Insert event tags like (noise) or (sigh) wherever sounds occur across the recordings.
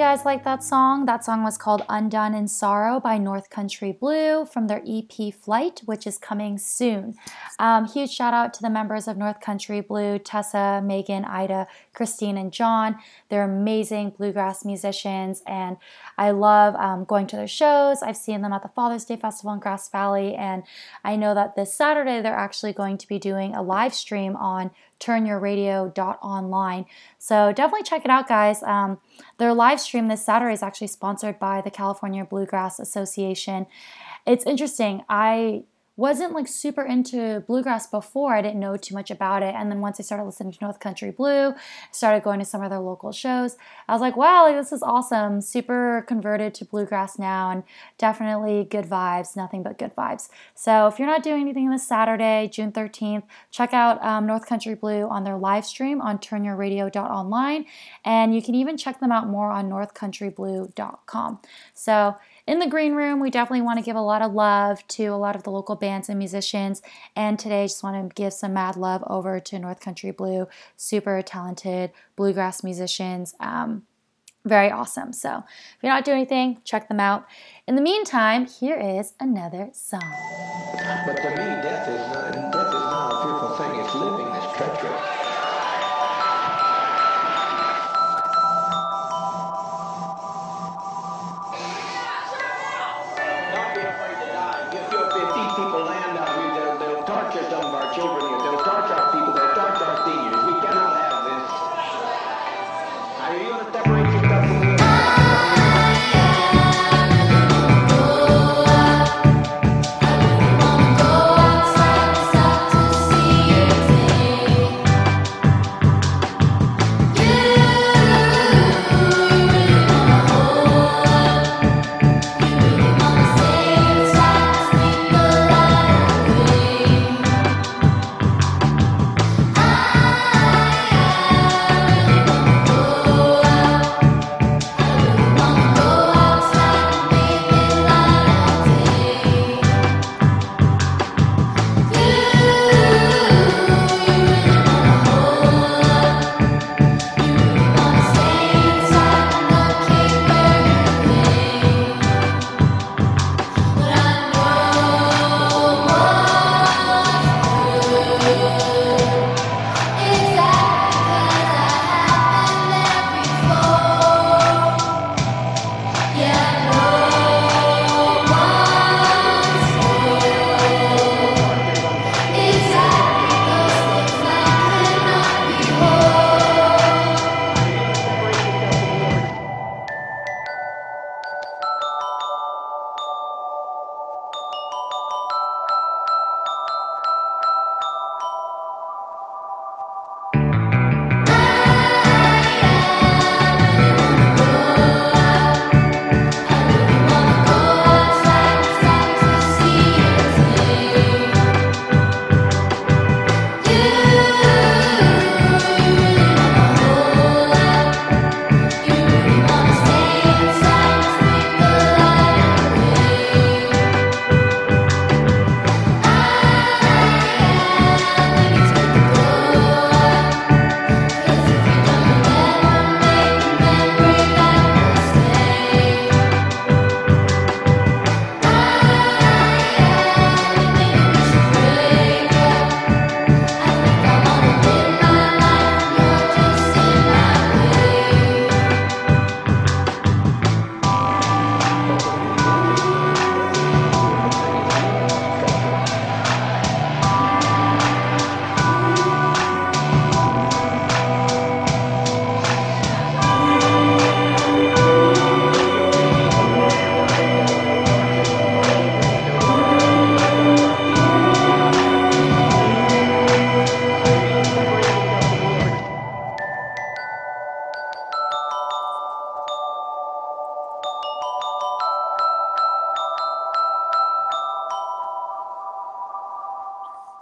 guys like that song. That song was called Undone in Sorrow by North Country Blue from their EP Flight, which is coming soon. Um, huge shout out to the members of North Country Blue Tessa, Megan, Ida, Christine, and John. They're amazing bluegrass musicians, and I love um, going to their shows. I've seen them at the Father's Day Festival in Grass Valley, and I know that this Saturday they're actually going to be doing a live stream on turnyourradio.online. So definitely check it out, guys. Um, their live stream this Saturday is actually sponsored by the California Bluegrass Association. It's interesting. I wasn't like super into bluegrass before. I didn't know too much about it. And then once I started listening to North Country Blue, started going to some of their local shows, I was like, wow, like, this is awesome. Super converted to bluegrass now and definitely good vibes, nothing but good vibes. So if you're not doing anything this Saturday, June 13th, check out um, North Country Blue on their live stream on turnyourradio.online. And you can even check them out more on northcountryblue.com. So in the green room, we definitely want to give a lot of love to a lot of the local bands and musicians. And today, I just want to give some mad love over to North Country Blue, super talented bluegrass musicians. Um, very awesome. So, if you're not doing anything, check them out. In the meantime, here is another song.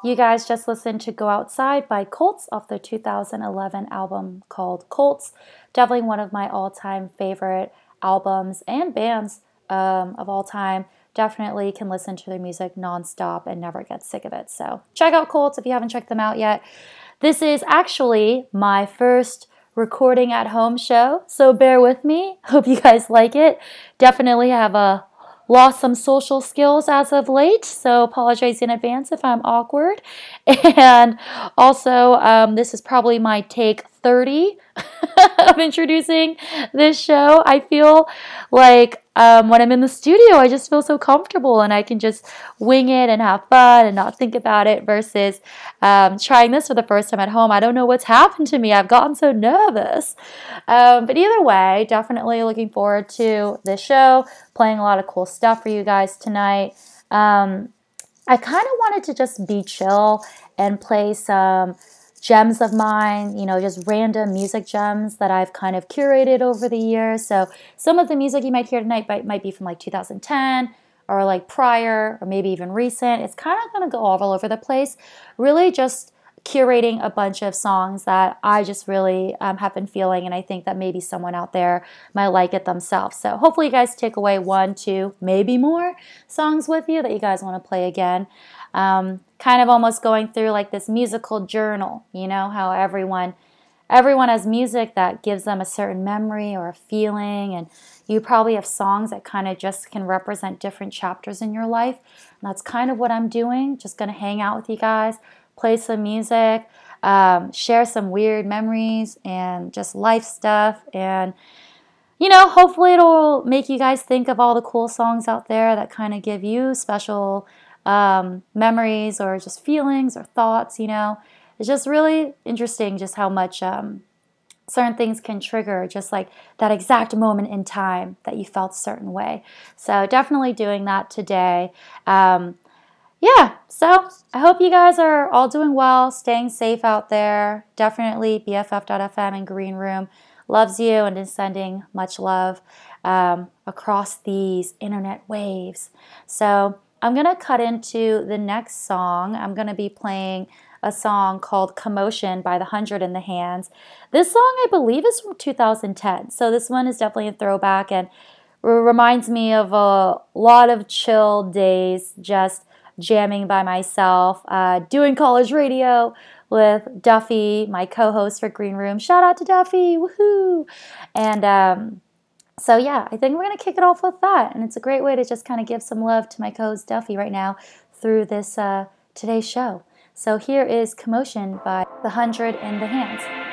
You guys just listened to Go Outside by Cults off their 2011 album called Cults. Definitely one of my all time favorite albums and bands um, of all time. Definitely can listen to their music nonstop and never get sick of it. So check out Cults if you haven't checked them out yet. This is actually my first recording at home show, so bear with me. (laughs) Hope you guys like it. Definitely have a lost some social skills as of late, so apologize in advance if I'm awkward. (laughs) And also, um, this is probably my take 30 (laughs) of introducing this show. I feel like um, when I'm in the studio, I just feel so comfortable and I can just wing it and have fun and not think about it versus um, trying this for the first time at home. I don't know what's happened to me. I've gotten so nervous. Um, but either way, definitely looking forward to this show, playing a lot of cool stuff for you guys tonight. Um, I kind of wanted to just be chill and play some gems of mine, you know, just random music gems that I've kind of curated over the years. So some of the music you might hear tonight might, might be from like 2010 or like prior or maybe even recent. It's kind of going to go all over the place. Really just curating a bunch of songs that I just really um, have been feeling, and I think that maybe someone out there might like it themselves. So hopefully, you guys take away one, two, maybe more songs with you that you guys want to play again um, kind of almost going through like this musical journal, you know, how everyone everyone has music that gives them a certain memory or a feeling and you probably have songs that kind of just can represent different chapters in your life. And that's kind of what i'm doing just going to hang out with you guys play some music um, share some weird memories and just life stuff. And you know hopefully it'll make you guys think of all the cool songs out there that kind of give you special um, memories or just feelings or thoughts, you know. It's just really interesting just how much um, certain things can trigger just like that exact moment in time that you felt a certain way. So definitely doing that today. Um, yeah, so I hope you guys are all doing well, staying safe out there. Definitely BFF.FM and Green Room loves you and is sending much love um, across these internet waves. So I'm going to cut into the next song. I'm going to be playing a song called Commotion by The Hundred in the Hands. This song, I believe, is from 2010. So this one is definitely a throwback and reminds me of a lot of chill days just jamming by myself, uh, doing college radio with Duffy, my co host for Green Room. Shout out to Duffy, woohoo! And, um, so yeah, I think we're gonna kick it off with that, and it's a great way to just kind of give some love to my co-host Duffy right now through this uh, today's show. So here is "Commotion" by The Hundred in the Hands.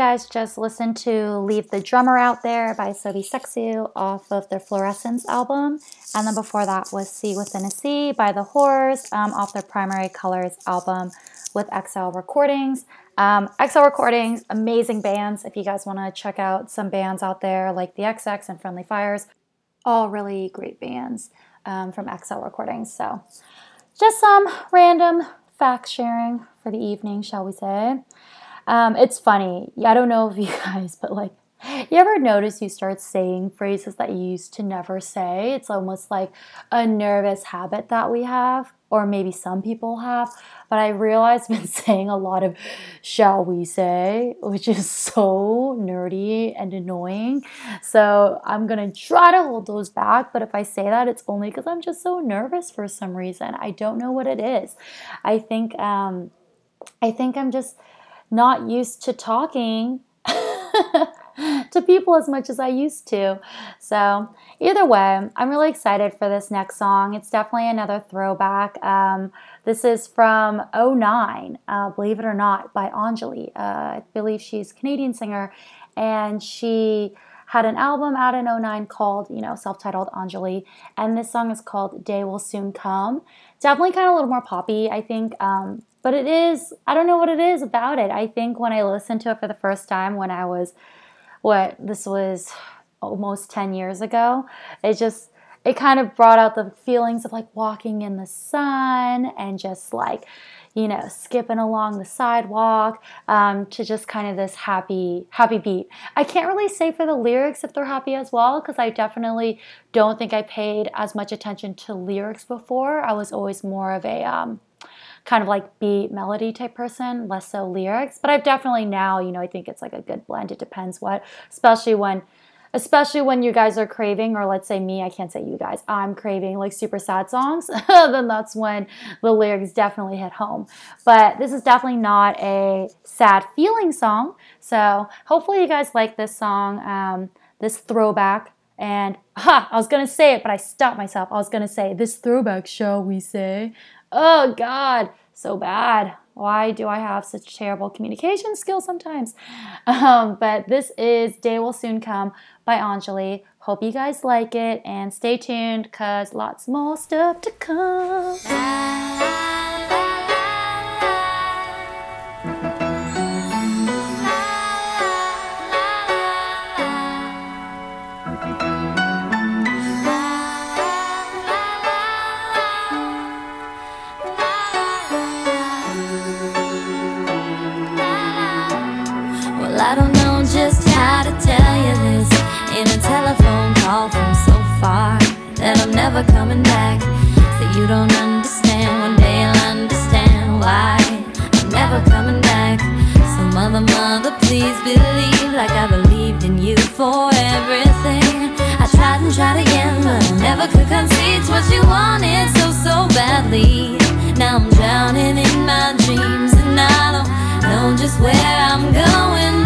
Guys just listened to Leave the Drummer Out There by Asobi Seksu off of their Fluorescence album. And then before that was Sea Within a Sea by The Horrors um, off their Primary Colors album with XL Recordings. Um, XL Recordings, amazing bands. If you guys want to check out some bands out there like The XX and Friendly Fires, all really great bands um, from XL Recordings. So just some random fact sharing for the evening, shall we say. Um, it's funny. I don't know if you (laughs) guys, but like, you ever notice you start saying phrases that you used to never say? It's almost like a nervous habit that we have, or maybe some people have. But I realize I've been (laughs) saying a lot of shall we say, which is so nerdy and annoying. So I'm gonna try to hold those back. But if I say that, it's only because I'm just so nervous for some reason. I don't know what it is. I think um, I think I'm just not used to talking (laughs) to people as much as I used to. So, either way, I'm really excited for this next song. It's definitely another throwback. Um, this is from 09, uh, believe it or not, by Anjulie. Uh, I believe she's a Canadian singer, and she had an album out in 09 called, you know, self titled Anjulie, and this song is called Day Will Soon Come. Definitely kind of a little more poppy, I think. Um, but it is, I don't know what it is about it. I think when I listened to it for the first time when I was, what, this was almost 10 years ago, it just, it kind of brought out the feelings of like walking in the sun and just like, you know, skipping along the sidewalk um, to just kind of this happy, happy beat. I can't really say for the lyrics if they're happy as well because I definitely don't think I paid as much attention to lyrics before. I was always more of a um, kind of like beat melody type person, less so lyrics. But I've definitely now, you know, I think it's like a good blend. It depends what, especially when especially when you guys are craving, or let's say me, I can't say you guys, I'm craving like super sad songs, (laughs) then that's when the lyrics definitely hit home. But this is definitely not a sad feeling song. So hopefully you guys like this song, um, this throwback. And ha, I was gonna say it, but I stopped myself. I was gonna say this throwback, shall we say? Oh God, so bad. Why do I have such terrible communication skills sometimes? Um, but this is Day Will Soon Come by Anjulie. Hope you guys like it and stay tuned because lots more stuff to come. Well, don't understand. One day you'll understand why I'm never coming back. So mother, mother, please believe like I believed in you for everything. I tried and tried again, but I never could concede what you wanted so so badly. Now I'm drowning in my dreams and I don't know just where I'm going,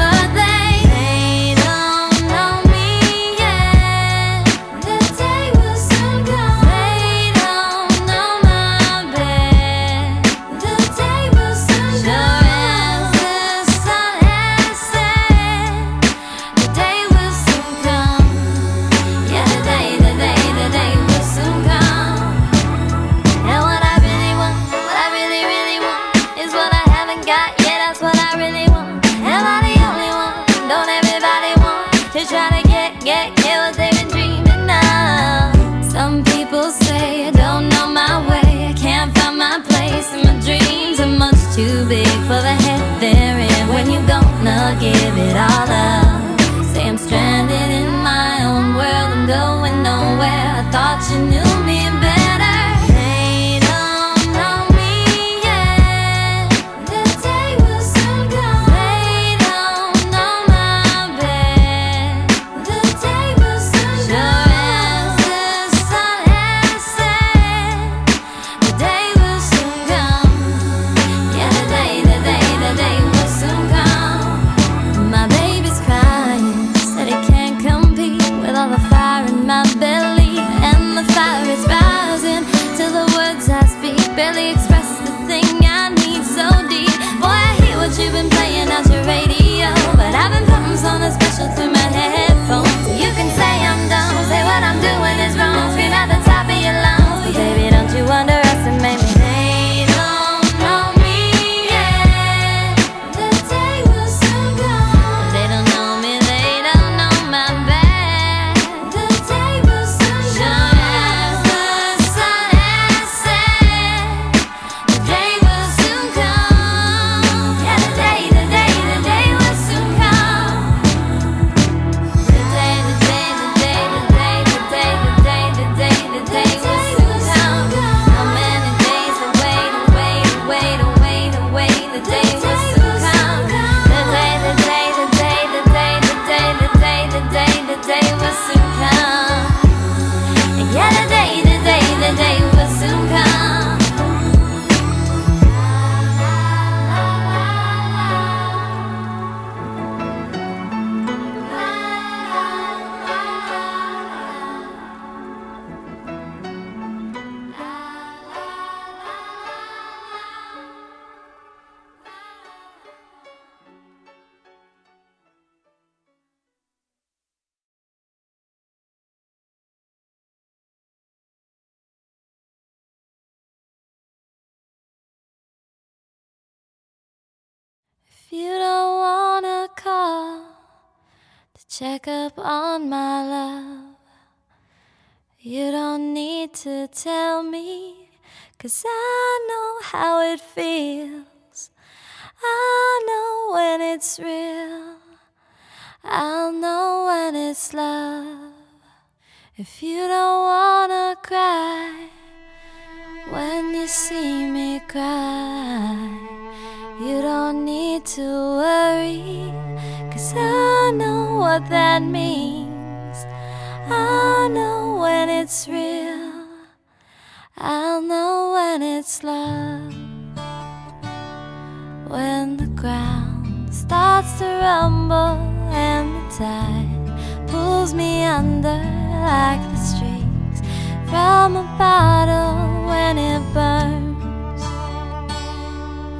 pulls me under like the streaks from a bottle when it burns.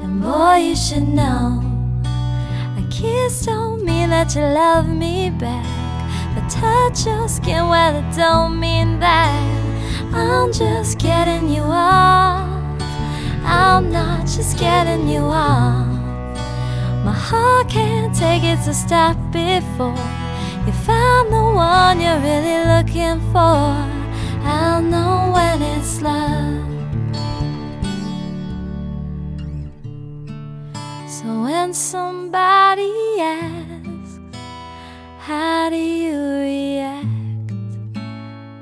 And boy, you should know a kiss don't mean that you love me back. The touch your skin, well, it don't mean that. I'm just getting you off. I'm not just getting you off. My heart can't take it, so stop before you find the one you're really looking for. I'll know when it's love. So when somebody asks, How do you react?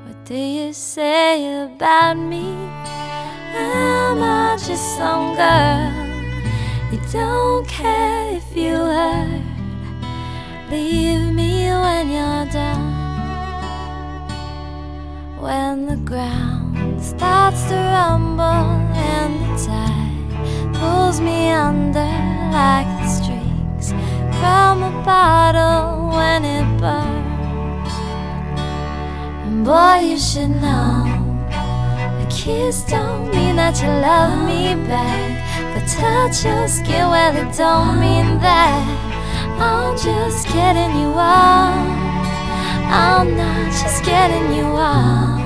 What do you say about me? Am I just some girl? You don't care if you hurt. Leave me when you're done. When the ground starts to rumble and the tide pulls me under like the streaks from a bottle when it burns. And boy, you should know a kiss don't mean that you love me back. But touch your skin, well, it don't mean that. I'm just getting you off. I'm not just getting you off.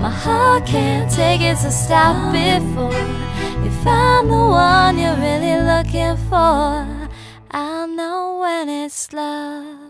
My heart can't take it, so stop before you find the one you're really looking for. I'll know when it's love.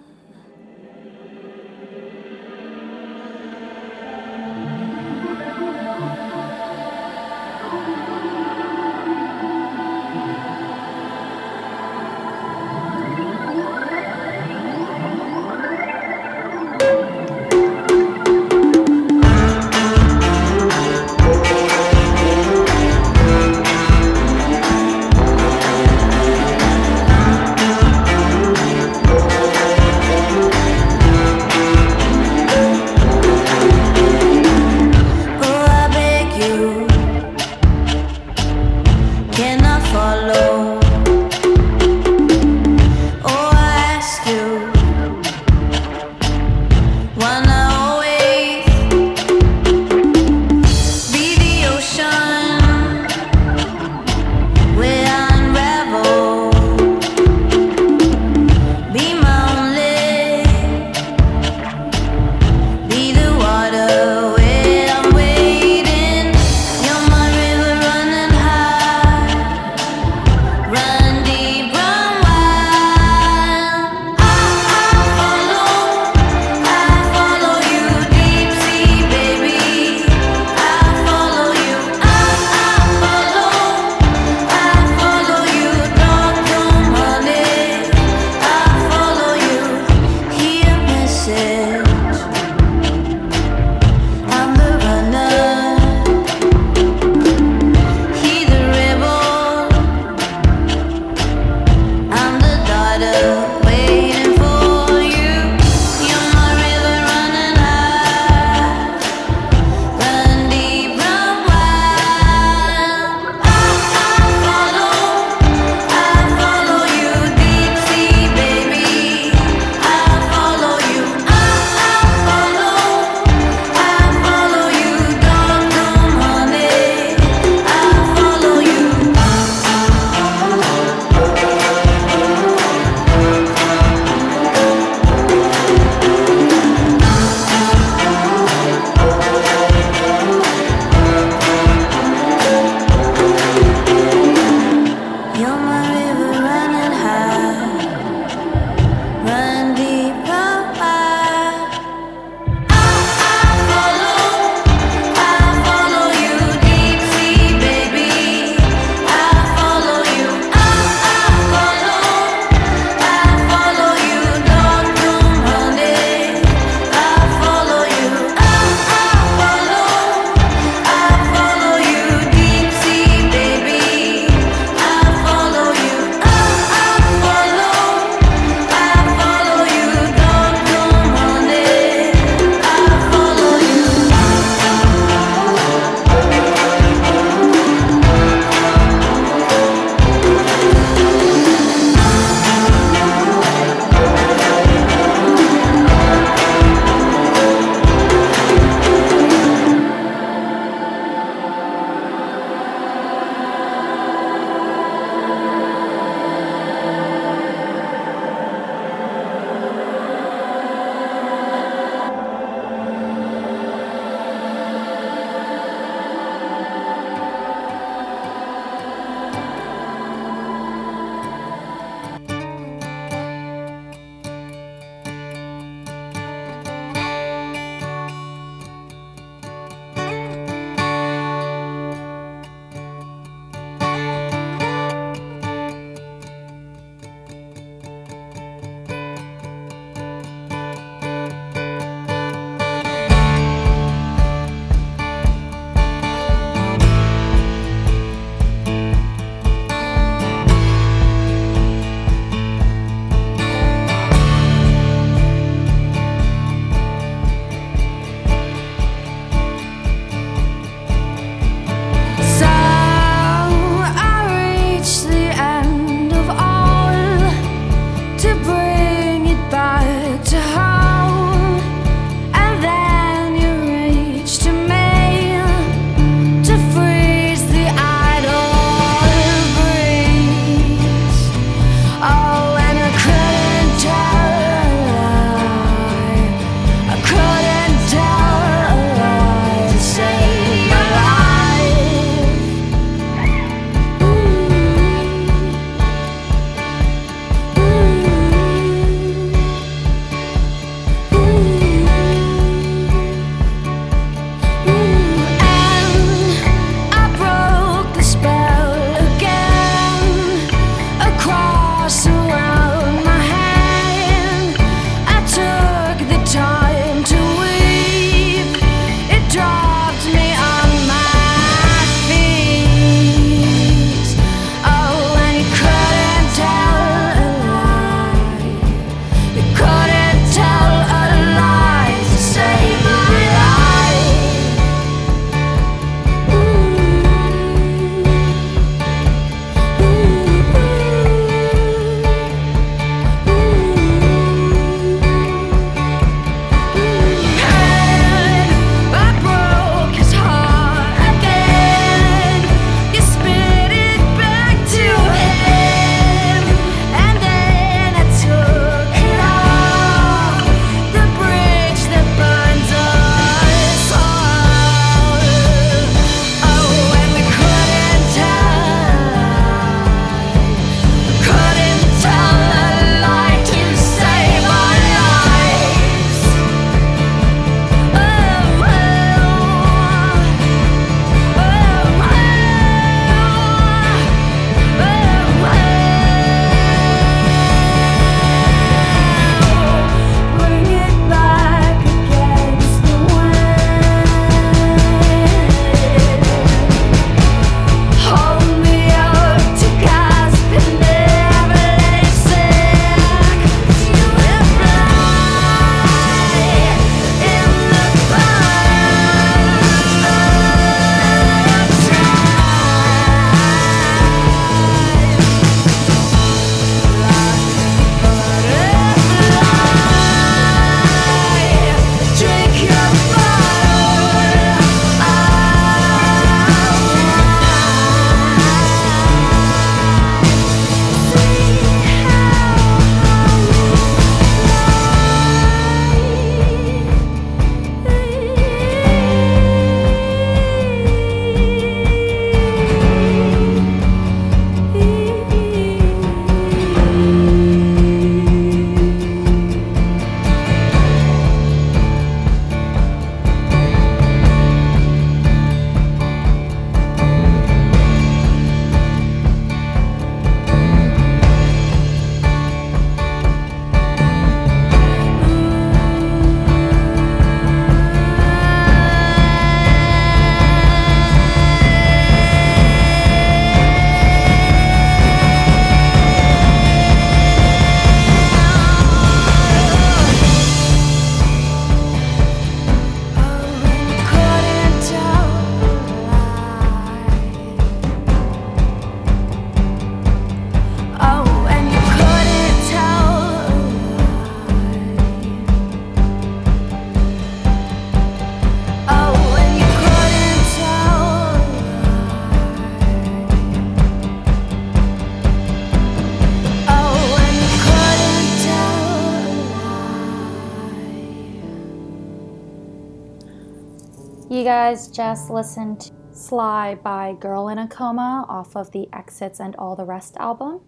Just listened to Sly by Girl in a Coma off of the Exits and All the Rest album.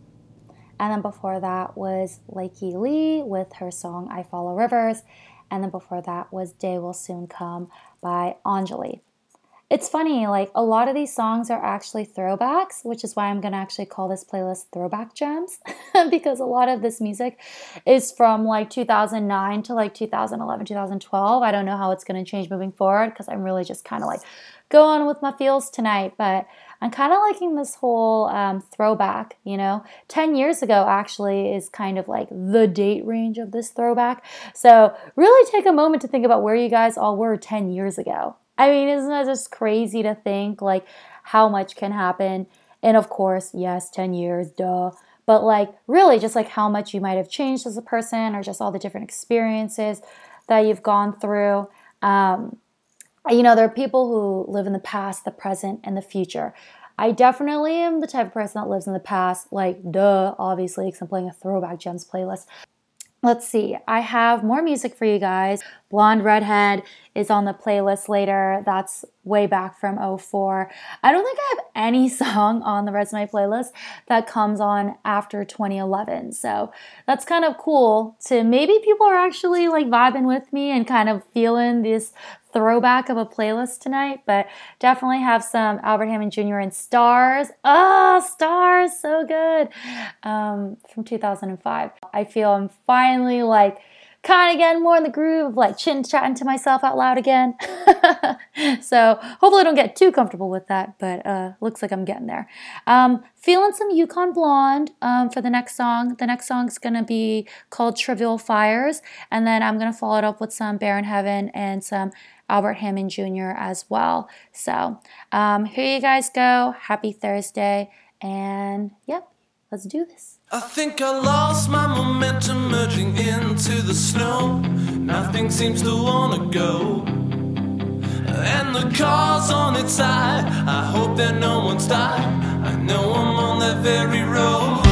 And then before that was Lykke Li with her song I Follow Rivers. And then before that was Day Will Soon Come by Anjulie. It's funny, like a lot of these songs are actually throwbacks, which is why I'm gonna actually call this playlist Throwback Gems (laughs) because a lot of this music is from like 2009 to like 2011, 2012. I don't know how it's gonna change moving forward because I'm really just kind of like going with my feels tonight, but I'm kind of liking this whole um, throwback, you know. 10 years ago, actually, is kind of like the date range of this throwback. So, really take a moment to think about where you guys all were 10 years ago. I mean, isn't that just crazy to think like how much can happen? And of course, yes, 10 years, duh. But like, really, just like how much you might have changed as a person or just all the different experiences that you've gone through. Um, you know, there are people who live in the past, the present, and the future. I definitely am the type of person that lives in the past, like, duh, obviously, because I'm playing a throwback gems playlist. Let's see, I have more music for you guys. Blonde Redhead is on the playlist later. That's way back from 04. I don't think I have any (laughs) song on the my playlist that comes on after 2011. So that's kind of cool to maybe people are actually like vibing with me and kind of feeling this throwback of a playlist tonight, but definitely have some Albert Hammond Jr. and Stars. Oh, Stars, so good. Um, from 2005. I feel I'm finally like kind of getting more in the groove of like chin chatting to myself out loud again. (laughs) so hopefully I don't get too comfortable with that, but uh, looks like I'm getting there. Um, feeling some Yukon Blonde um, for the next song. The next song's gonna be called Trivial Fires, and then I'm gonna follow it up with some Bear in Heaven and some Albert Hammond Jr. as well. So um, here you guys go. Happy Thursday, and yep, let's do this. I think I lost my momentum merging into the snow. Nothing seems to wanna go. And the car's on its side. I hope that no one's died. I know I'm on that very road.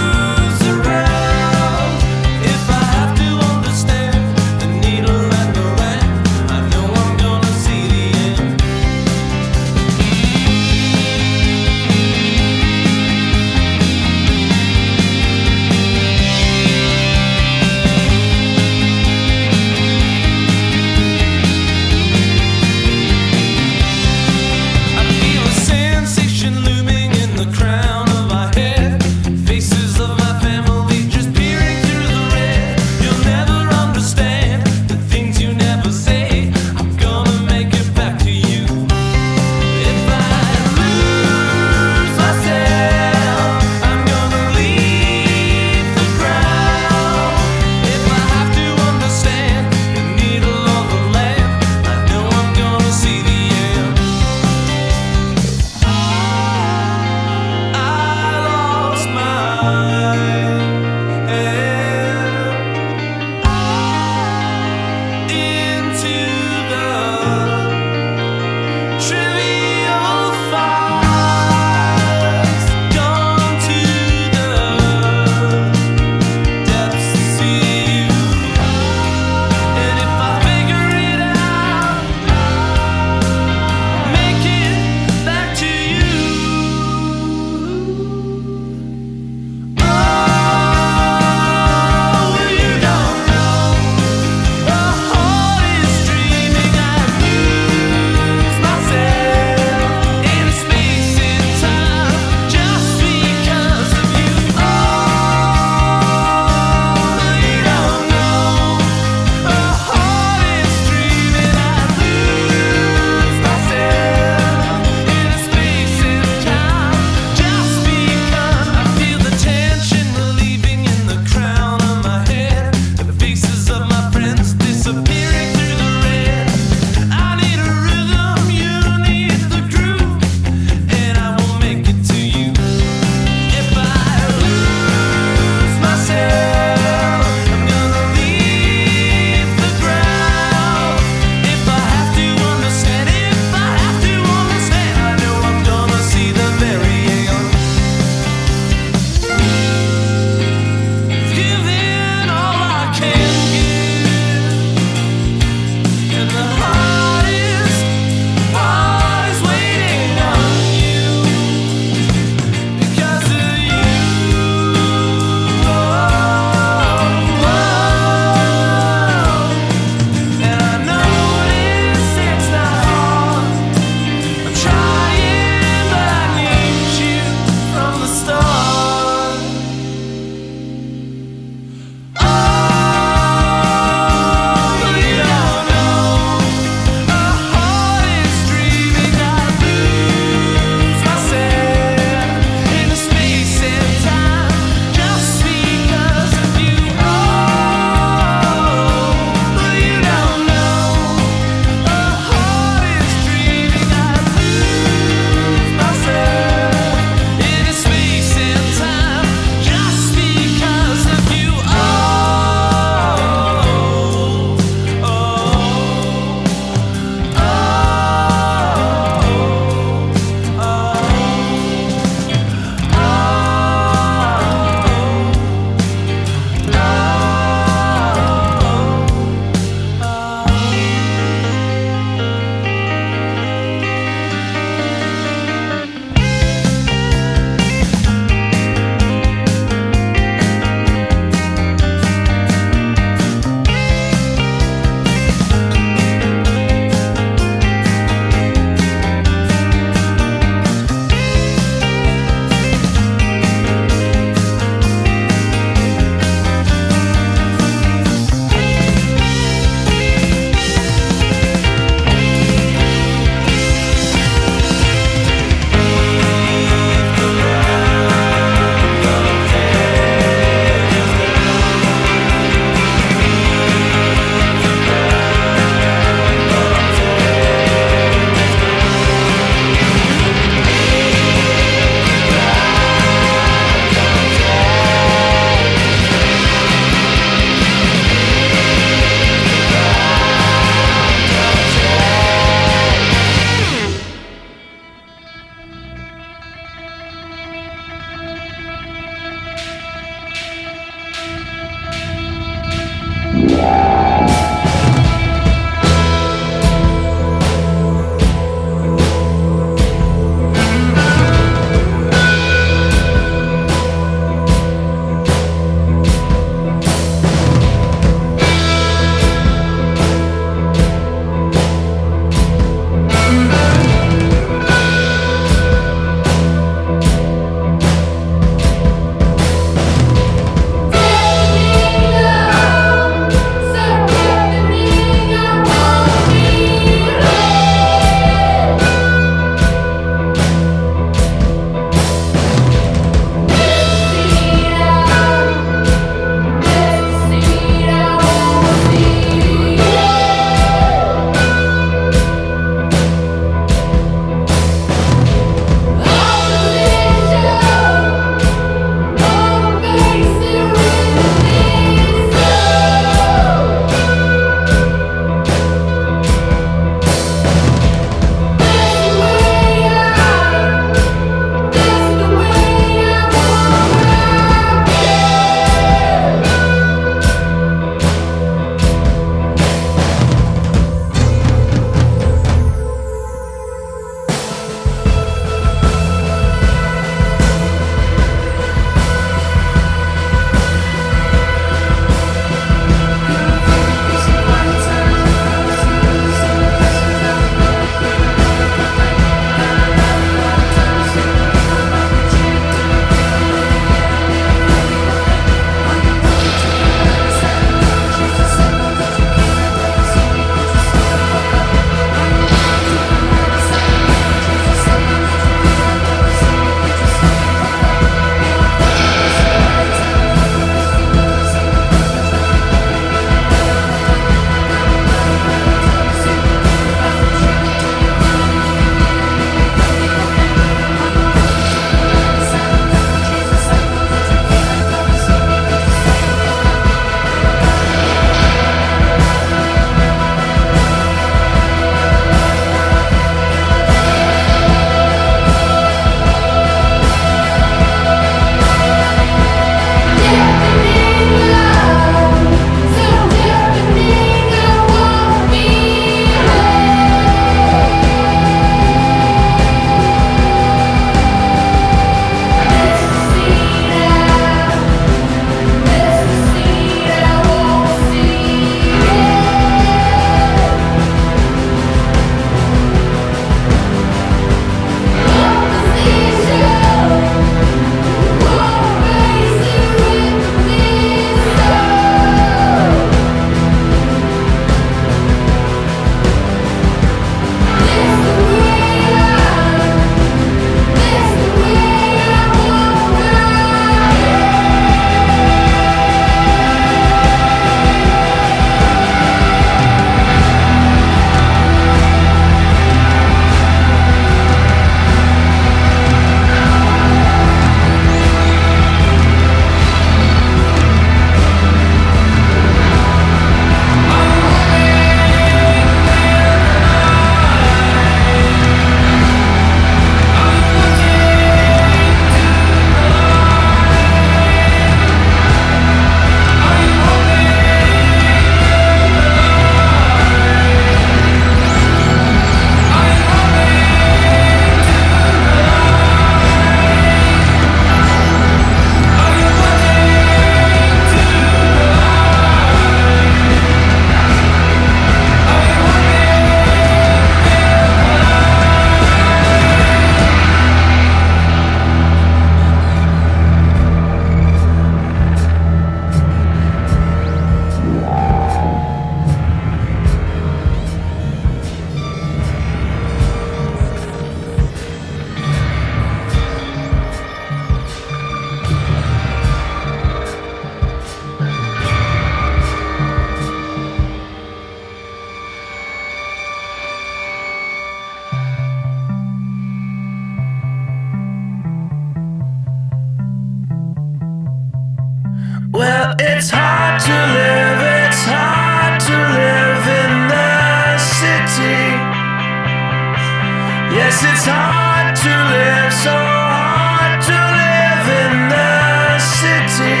So hard to live in the city.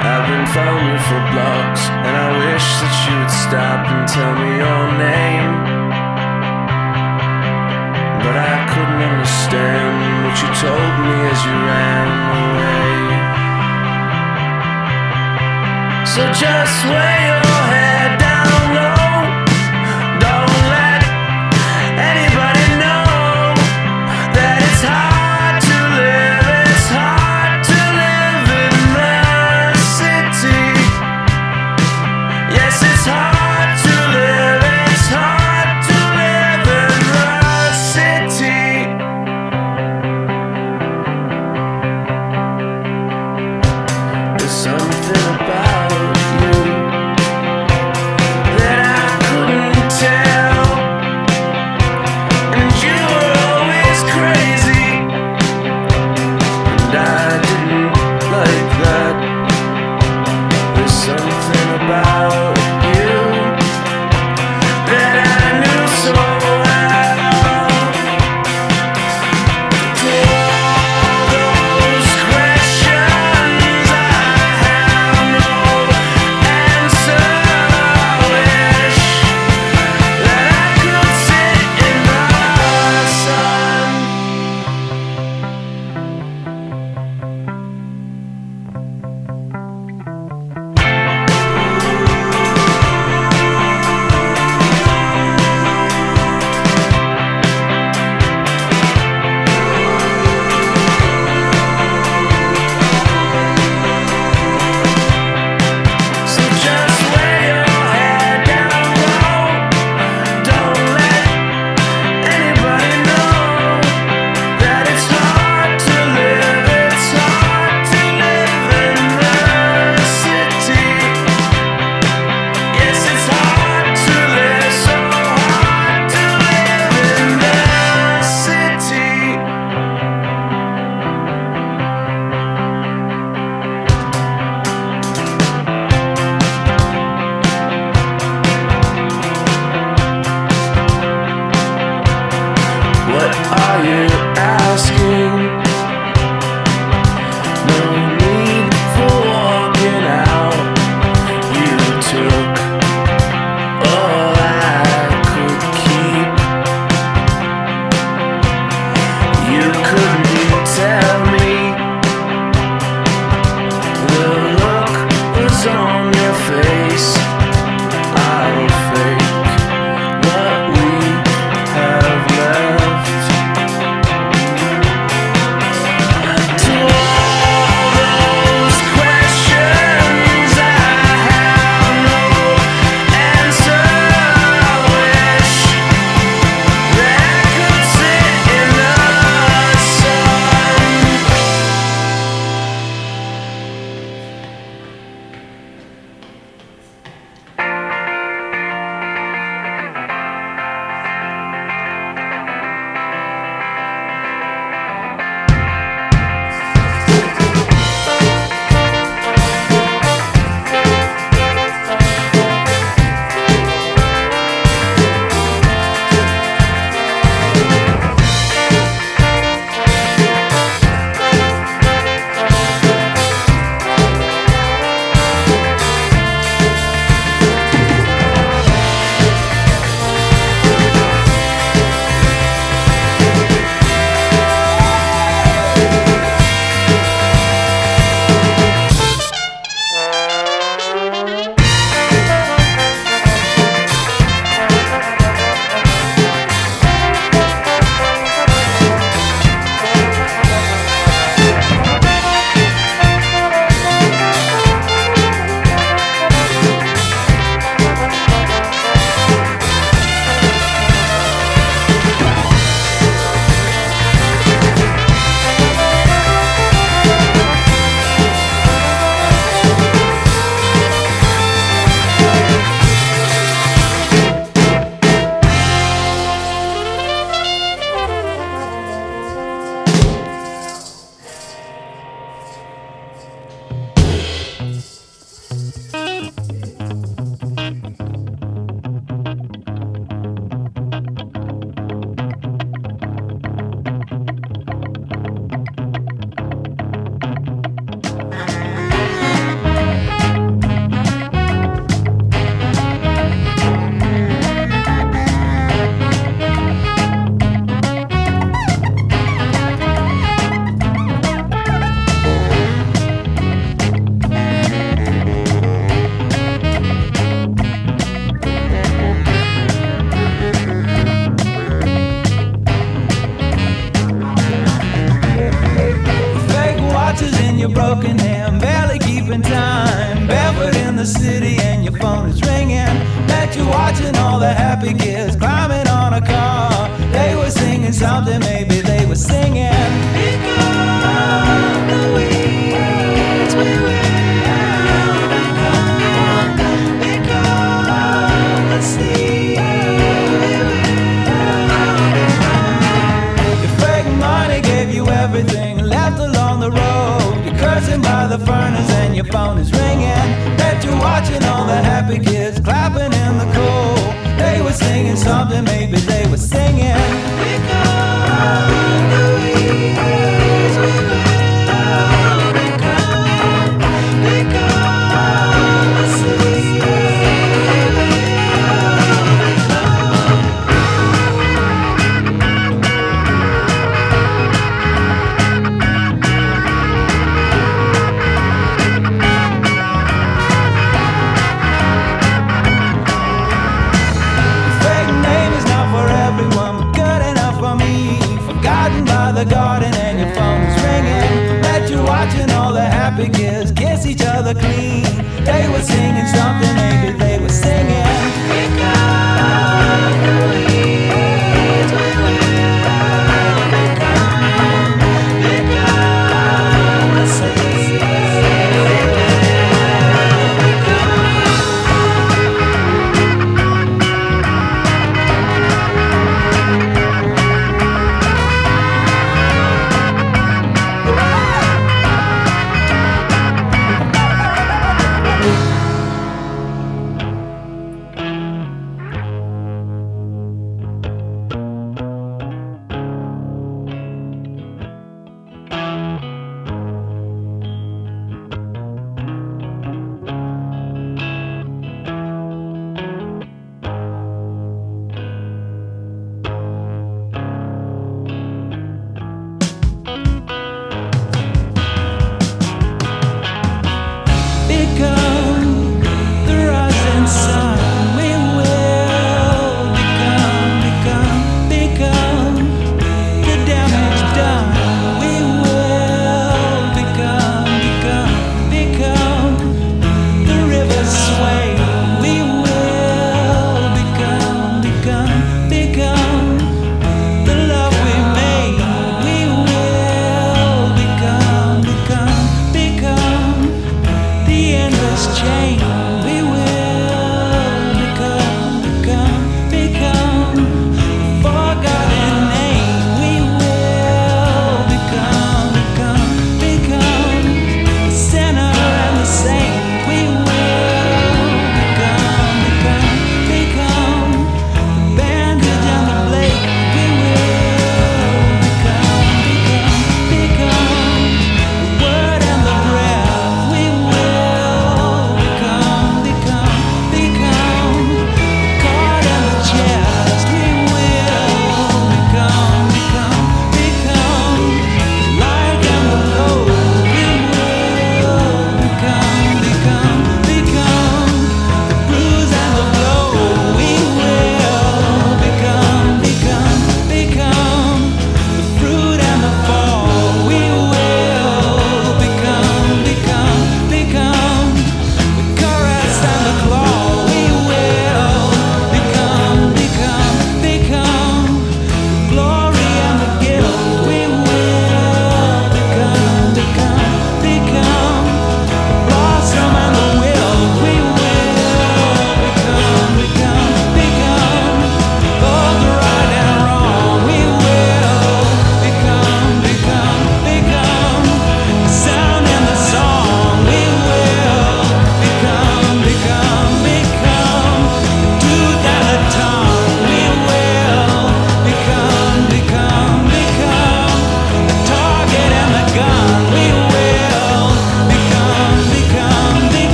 I've been following for blocks, and I wish that you'd stop and tell me your name. But I couldn't understand what you told me as you ran away. So just wear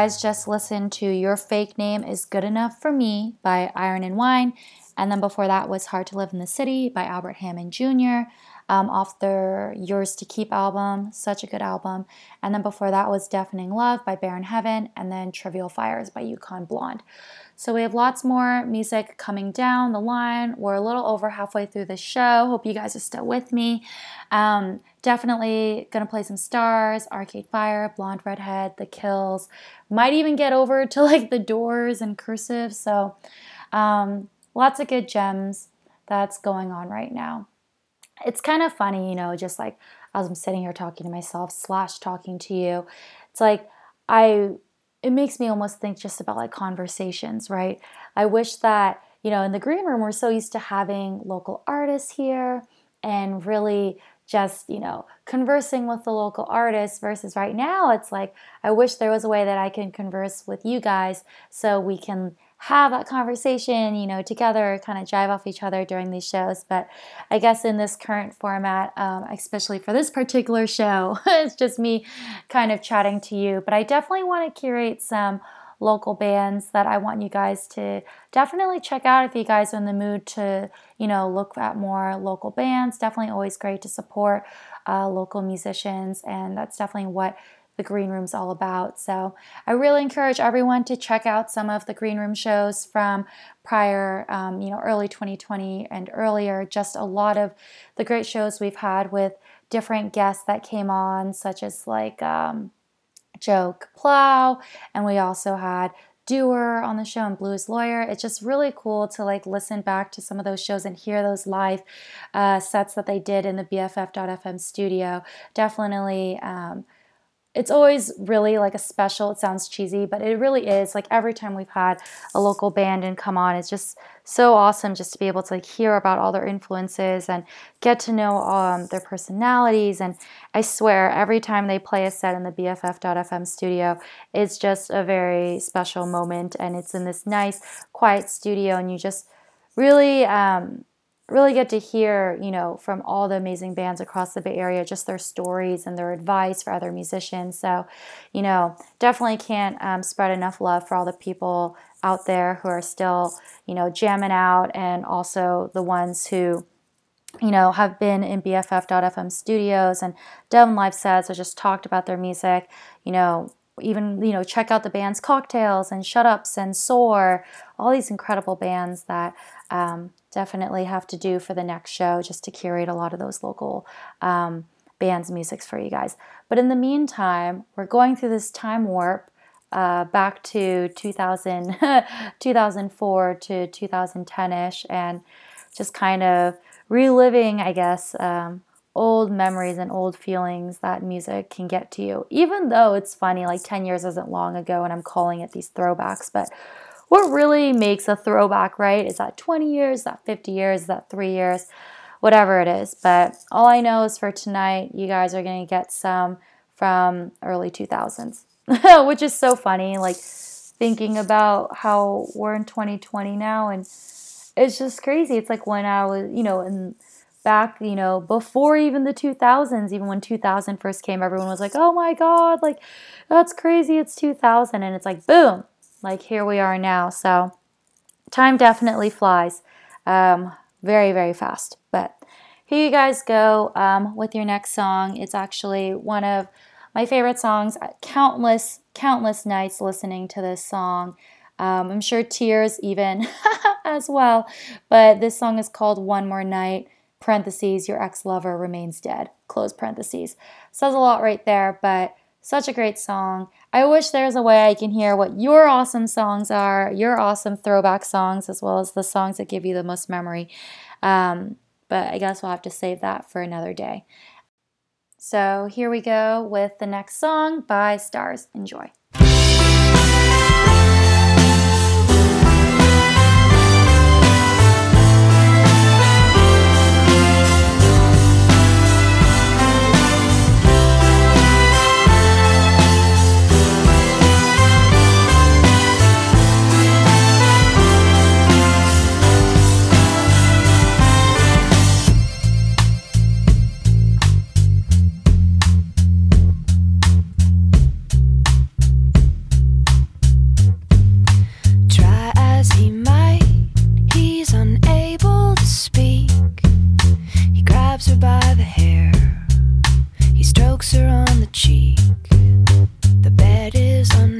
guys just listened to Your Fake Name is Good Enough for Me by Iron and Wine. And then before that was Hard to Live in the City by Albert Hammond Jr. Um, off their Yours to Keep album, such a good album. And then before that was Deafening Love by Bear in Heaven, and then Trivial Fires by Yukon Blonde. So we have lots more music coming down the line. We're a little over halfway through the show. Hope you guys are still with me. Um, definitely gonna play some stars, Arcade Fire, Blonde Redhead, The Kills. Might even get over to like the Doors and Cursive. So um, lots of good gems that's going on right now. It's kind of funny, you know, just like as I'm sitting here talking to myself slash talking to you. It's like I it makes me almost think just about like conversations, right? I wish that, you know, in the green room, we're so used to having local artists here and really just, you know, conversing with the local artists versus right now, it's like, I wish there was a way that I can converse with you guys so we can have that conversation, you know, together, kind of drive off each other during these shows. But I guess in this current format, um, especially for this particular show, (laughs) it's just me kind of chatting to you. But I definitely want to curate some local bands that I want you guys to definitely check out if you guys are in the mood to, you know, look at more local bands. Definitely always great to support uh, local musicians, and that's definitely what the Green Room's all about. So I really encourage everyone to check out some of the Green Room shows from prior, um, you know, early 2020 and earlier. Just a lot of the great shows we've had with different guests that came on, such as like um, Joe Plow, and we also had Doer on the show and Blues Lawyer. It's just really cool to like listen back to some of those shows and hear those live uh, sets that they did in the BFF.FM studio. Definitely. Um, it's always really like a special it sounds cheesy but it really is like every time we've had a local band and come on it's just so awesome just to be able to like hear about all their influences and get to know um, their personalities. And i swear every time they play a set in the bff.fm studio it's just a very special moment. And it's in this nice quiet studio and you just really um, really get to hear, you know, from all the amazing bands across the Bay Area, just their stories and their advice for other musicians. So, you know, definitely can't um, spread enough love for all the people out there who are still, you know, jamming out and also the ones who, you know, have been in BFF.FM studios and done live sets or just talked about their music, you know, even you know check out the bands cocktails and shut ups and soar all these incredible bands that um, definitely have to do for the next show just to curate a lot of those local um, bands musics for you guys but in the meantime we're going through this time warp uh, back to 2000 (laughs) 2004 to 2010ish and just kind of reliving i guess um, old memories and old feelings that music can get to you. Even though it's funny, like 10 years isn't long ago and I'm calling it these throwbacks, but what really makes a throwback, right? Is that 20 years, that 50 years, that three years, whatever it is. But all I know is for tonight, you guys are going to get some from early 2000s, (laughs) which is so funny. Like thinking about how we're in 2020 now and it's just crazy. It's like when I was, you know, in back, you know, before even the 2000s, even when 2000 first came, everyone was like, oh my God, like, that's crazy. It's 2000. And it's like, boom, like here we are now. So time definitely flies um, very, very fast. But here you guys go um, with your next song. It's actually one of my favorite songs. Countless, countless nights listening to this song. Um, I'm sure tears even (laughs) as well. But this song is called One More Night parentheses, your ex lover remains dead, close parentheses. Says a lot right there, but such a great song. I wish there's a way I can hear what your awesome songs are, your awesome throwback songs, as well as the songs that give you the most memory. Um, but I guess we'll have to save that for another day. So here we go with the next song by Stars. Enjoy. Strokes her on the cheek. The bed is unmade,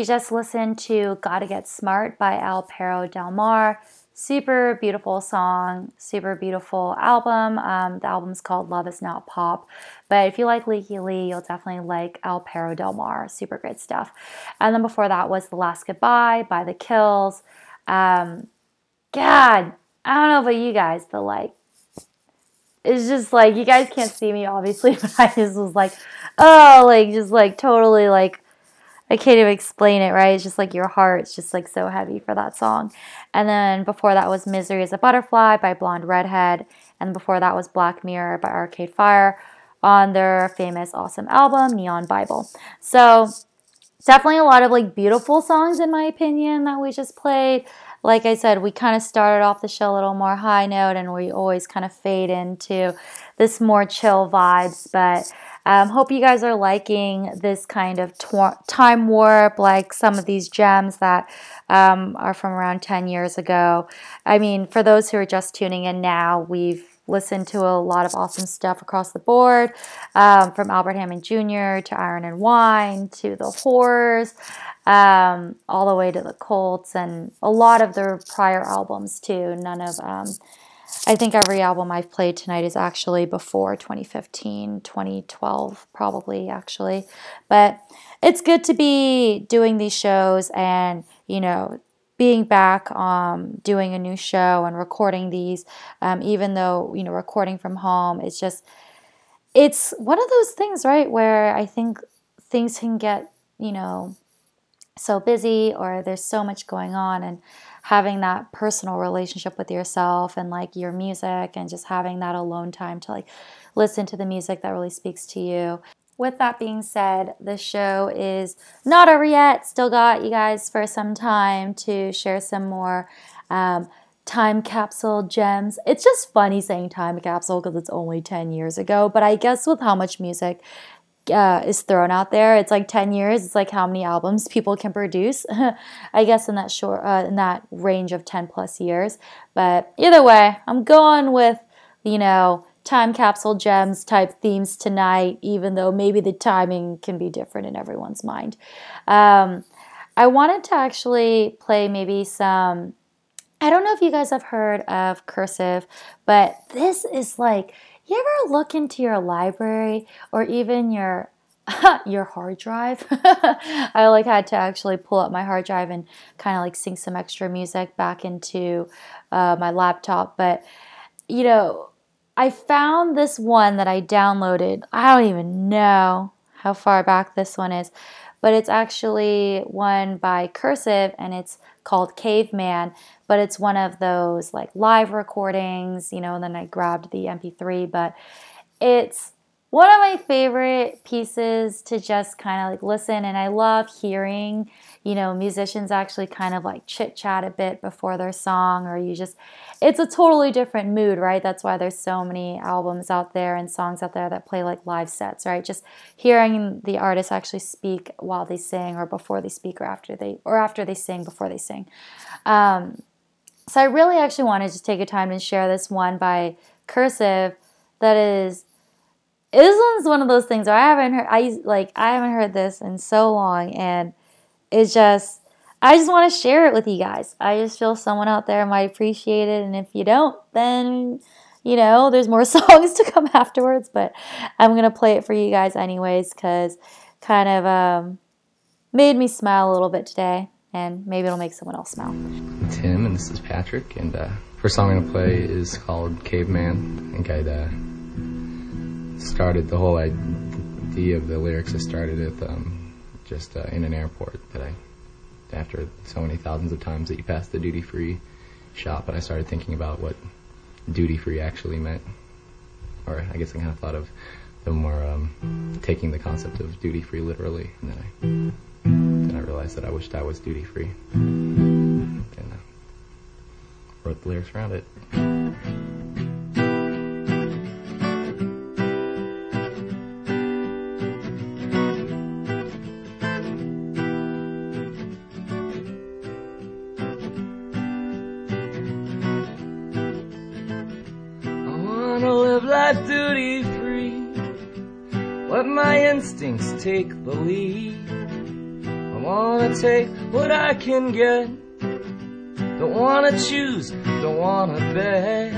You just listened to Gotta Get Smart by El Perro Del Mar. Super beautiful song, super beautiful album. Um, the album's called Love Is Not Pop. But if you like Lykke Li, you'll definitely like El Perro Del Mar. Super great stuff. And then before that was The Last Goodbye by The Kills. Um, God, I don't know about you guys, but like, it's just like, you guys can't see me obviously, (laughs) but I just was like, oh, like, just like totally like, I can't even explain it, right? It's just like your heart's just like so heavy for that song. And then before that was Misery is a Butterfly by Blonde Redhead. And before that was Black Mirror by Arcade Fire on their famous, awesome album, Neon Bible. So definitely a lot of like beautiful songs in my opinion that we just played. Like I said, we kind of started off the show a little more high note and we always kind of fade into this more chill vibes. But um, hope you guys are liking this kind of tw- time warp, like some of these gems that um, are from around 10 years ago. I mean, for those who are just tuning in now, we've listened to a lot of awesome stuff across the board um, from Albert Hammond Jr. to Iron and Wine to the Horrors, um, all the way to the Cults, and a lot of their prior albums too. None of um, I think every album I've played tonight is actually before 2015, 2012, probably actually. But it's good to be doing these shows and, you know, being back um, doing a new show and recording these, um, even though, you know, recording from home, it's just, it's one of those things, right, where I think things can get, you know, so busy or there's so much going on and having that personal relationship with yourself and like your music and just having that alone time to like listen to the music that really speaks to you. With that being said, the show is not over yet. Still got you guys for some time to share some more um, time capsule gems. It's just funny saying time capsule because it's only 10 years ago, but I guess with how much music uh, is thrown out there. It's like 10 years. It's like how many albums people can produce. (laughs) I guess in that short, uh, in that range of 10 plus years. But either way, I'm going with, you know, time capsule gems type themes tonight, even though maybe the timing can be different in everyone's mind. Um, I wanted to actually play maybe some. I don't know if you guys have heard of Cursive, but this is like you ever look into your library or even your (laughs) your hard drive. (laughs) I like had to actually pull up my hard drive and kind of like sync some extra music back into uh, my laptop. But you know, I found this one that I downloaded. I don't even know how far back this one is, but it's actually one by Cursive and it's called Caveman, but it's one of those like live recordings, you know, and then I grabbed the MP3, but it's one of my favorite pieces to just kind of like listen and I love hearing, you know, musicians actually kind of like chit chat a bit before their song or you just it's a totally different mood, right? That's why there's so many albums out there and songs out there that play like live sets, right? Just hearing the artist actually speak while they sing or before they speak or after they or after they sing before they sing. Um, so I really actually wanted to take a time to share this one by Cursive that is this one's one of those things where I haven't heard I like I haven't heard this in so long and it's just I just want to share it with you guys. I just feel someone out there might appreciate it and if you don't then you know there's more (laughs) songs to come afterwards but I'm going to play it for you guys anyways cuz kind of um made me smile a little bit today and maybe it'll make someone else smile. Tim this is Patrick and uh first song I'm to play is called Caveman. I think I'd uh started the whole idea of the lyrics. I started it um, just uh, in an airport that I, after so many thousands of times that you pass the duty free shop, and I started thinking about what duty free actually meant. Or I guess I kind of thought of the more um, taking the concept of duty free literally, and then I then I realized that I wished I was duty free, and uh, wrote the lyrics around it. I wanna live life duty free. Let my instincts take the lead. I wanna take what I can get. Wanna choose, don't wanna beg.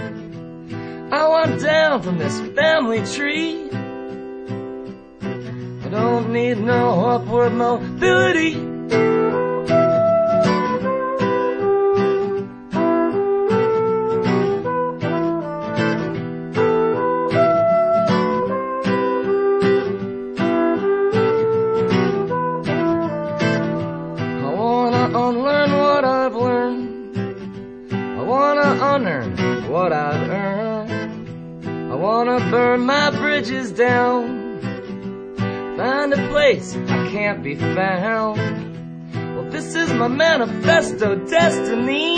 I want down from this family tree. I don't need no upward mobility. Be found. Well, this is my manifesto destiny.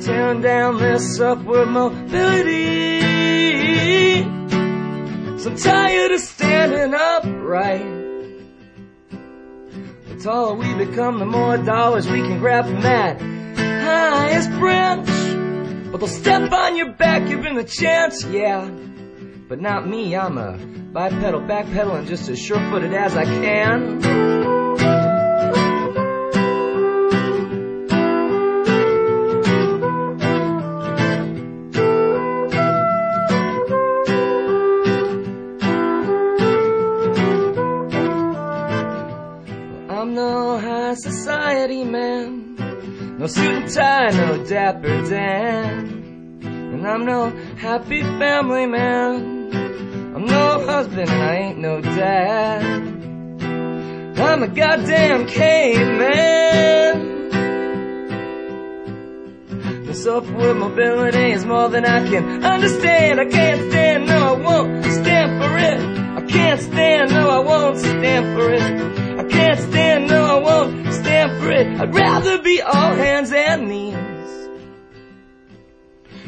Tearing down this upward mobility. So tired of standing upright. The taller we become, the more dollars we can grab from that highest branch. But they'll step on your back, given the chance, yeah. But not me, I'm a bipedal, backpedaling just as sure footed as I can. I'm no high society man, no suit and tie, no dapper Dan. And I'm no happy family man. No husband and I ain't no dad. I'm a goddamn caveman. This upward mobility is more than I can understand. I can't stand, no, I won't stand for it. I can't stand, no, I won't stand for it. I can't stand, no, I won't stand for it. I'd rather be all hands and knees.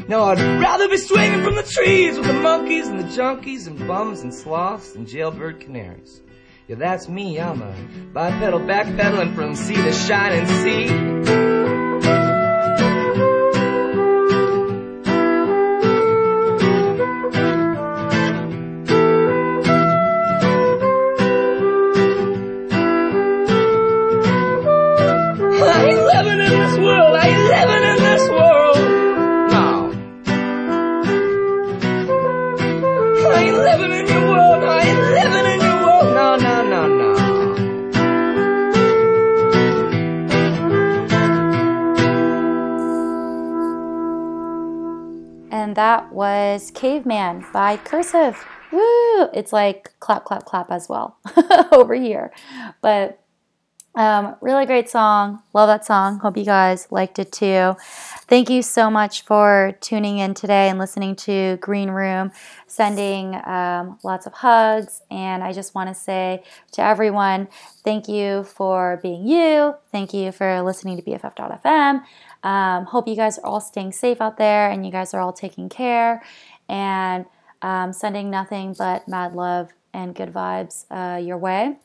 No, I'd rather be swinging from the trees with the monkeys and the junkies and bums and sloths and jailbird canaries. Yeah, that's me. I'm a bipedal backpedaling from sea to shining sea. Caveman by Cursive. Woo! It's like clap, clap, clap as well (laughs) over here. But um, really great song. Love that song. Hope you guys liked it too. Thank you so much for tuning in today and listening to Green Room. Sending um, lots of hugs. And I just want to say to everyone, thank you for being you. Thank you for listening to BFF.fm. Um, hope you guys are all staying safe out there and you guys are all taking care. And um, sending nothing but mad love and good vibes uh, your way.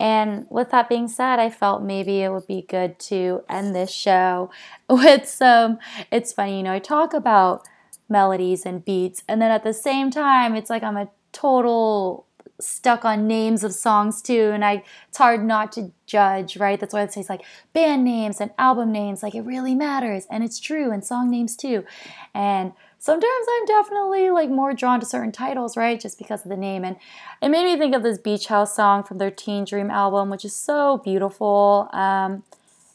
And with that being said, I felt maybe it would be good to end this show (laughs) with some. It's funny, you know, I talk about melodies and beats, and then at the same time, it's like I'm a total stuck on names of songs too, and I it's hard not to judge, right? That's why I say it's like band names and album names, like it really matters, and it's true, and song names too. And sometimes I'm definitely like more drawn to certain titles, right? Just because of the name. And it made me think of this Beach House song from their Teen Dream album, which is so beautiful. Um,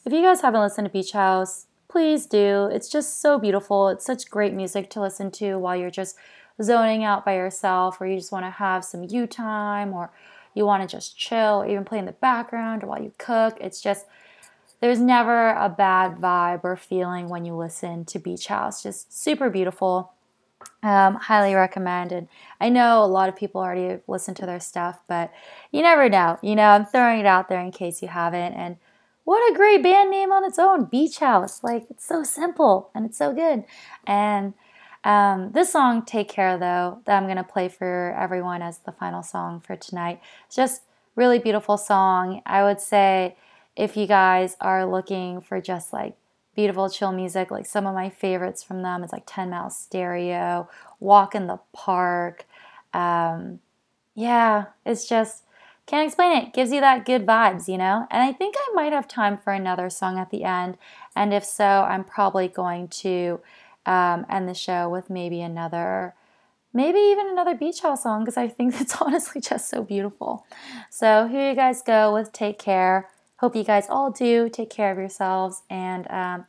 if you guys haven't listened to Beach House, please do. It's just so beautiful. It's such great music to listen to while you're just zoning out by yourself, or you just want to have some you time, or you want to just chill, or even play in the background, or while you cook. It's just there's never a bad vibe or feeling when you listen to Beach House. Just super beautiful. Um, highly recommend. And I know a lot of people already listen to their stuff, but you never know. You know, I'm throwing it out there in case you haven't. And what a great band name on its own, Beach House. Like, it's so simple and it's so good. And um, this song, Take Care, though, that I'm going to play for everyone as the final song for tonight, it's just really beautiful song. I would say if you guys are looking for just like beautiful chill music, like some of my favorites from them it's like 10 Mile Stereo, Walk in the Park. Um, yeah, it's just, can't explain it. Gives you that good vibes, you know? And I think I might have time for another song at the end. And if so, I'm probably going to um, end the show with maybe another, maybe even another beach house song because I think (laughs) it's honestly just so beautiful. So here you guys go with Take Care. Hope you guys all do take care of yourselves. And um,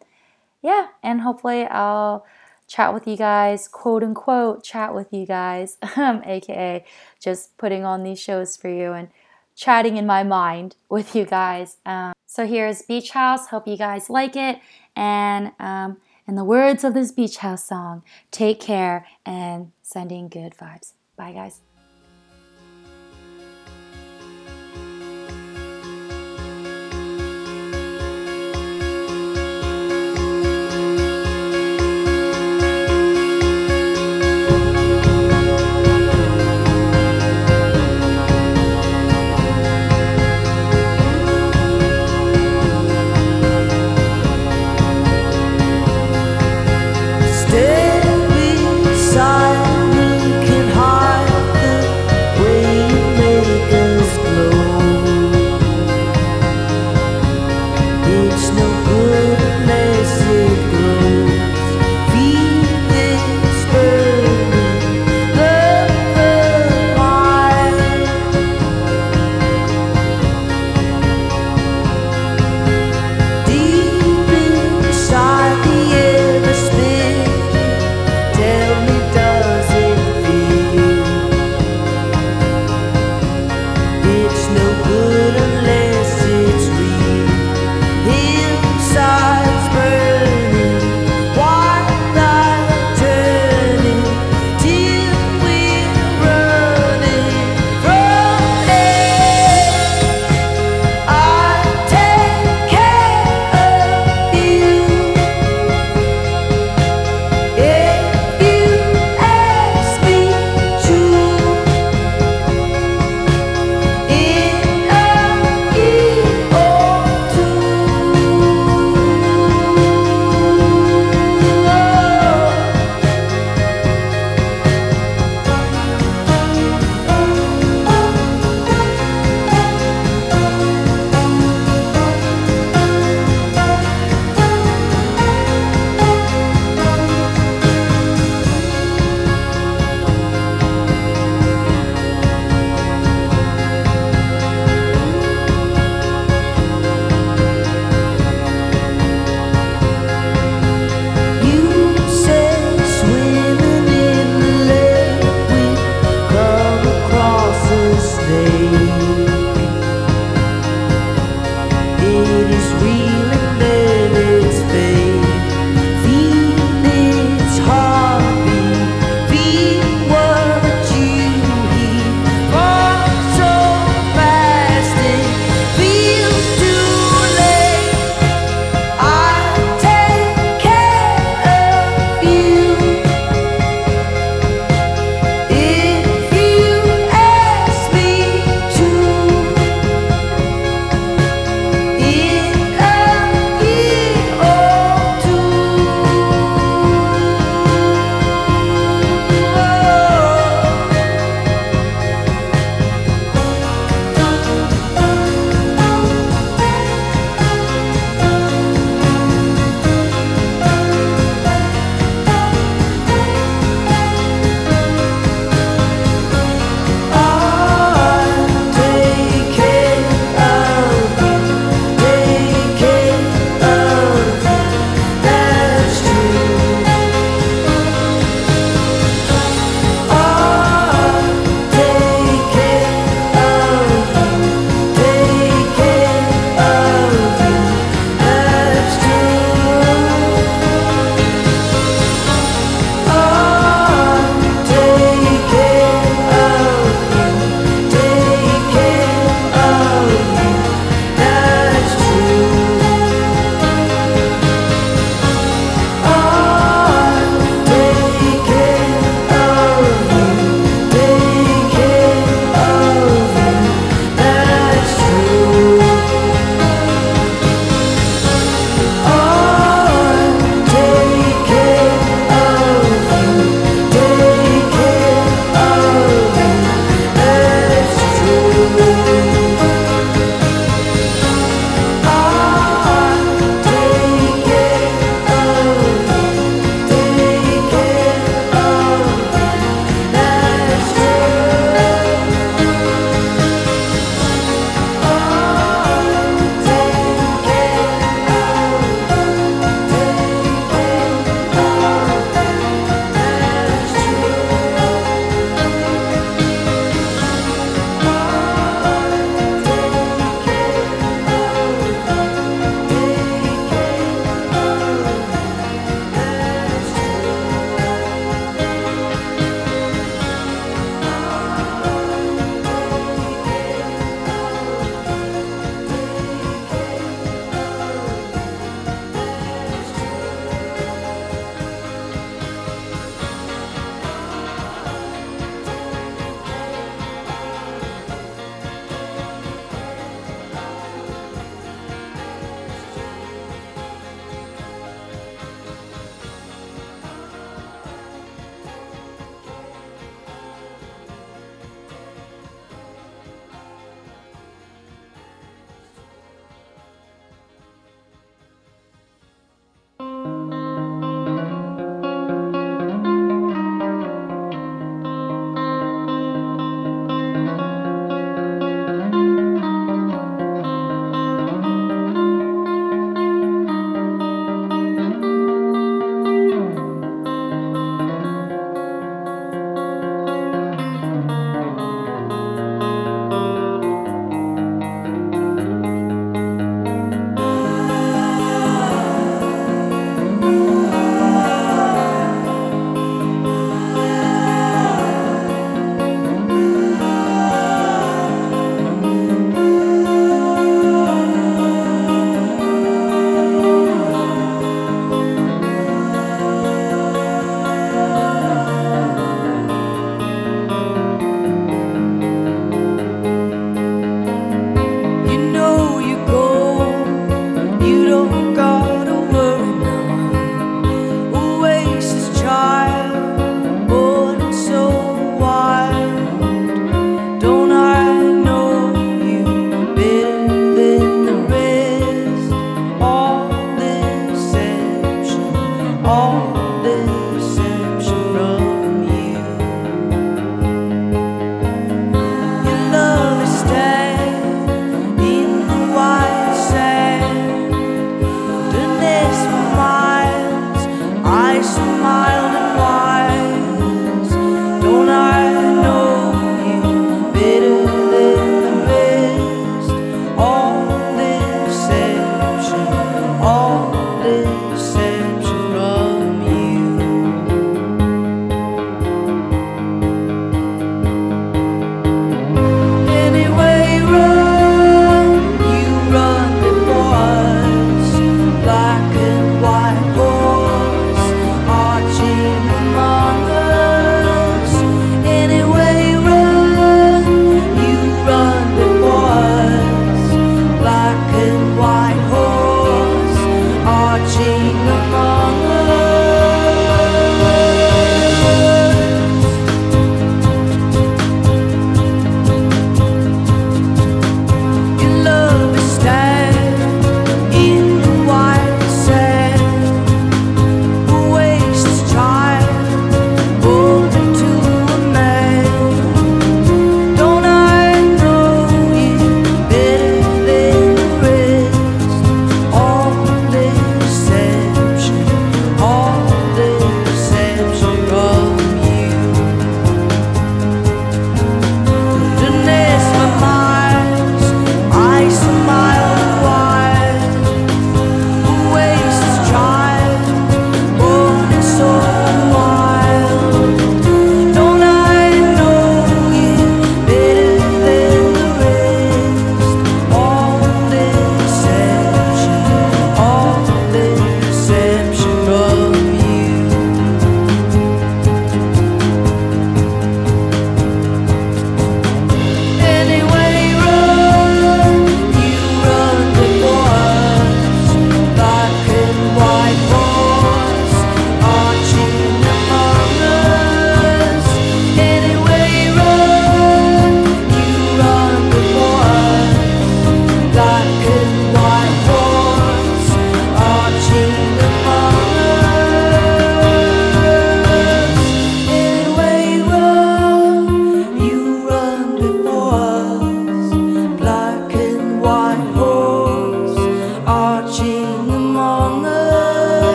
yeah, and hopefully I'll chat with you guys, quote unquote, chat with you guys, (laughs) aka just putting on these shows for you and chatting in my mind (laughs) with you guys. Um, so here's Beach House. Hope you guys like it. And um, in the words of this Beach House song, take care and sending good vibes. Bye, guys.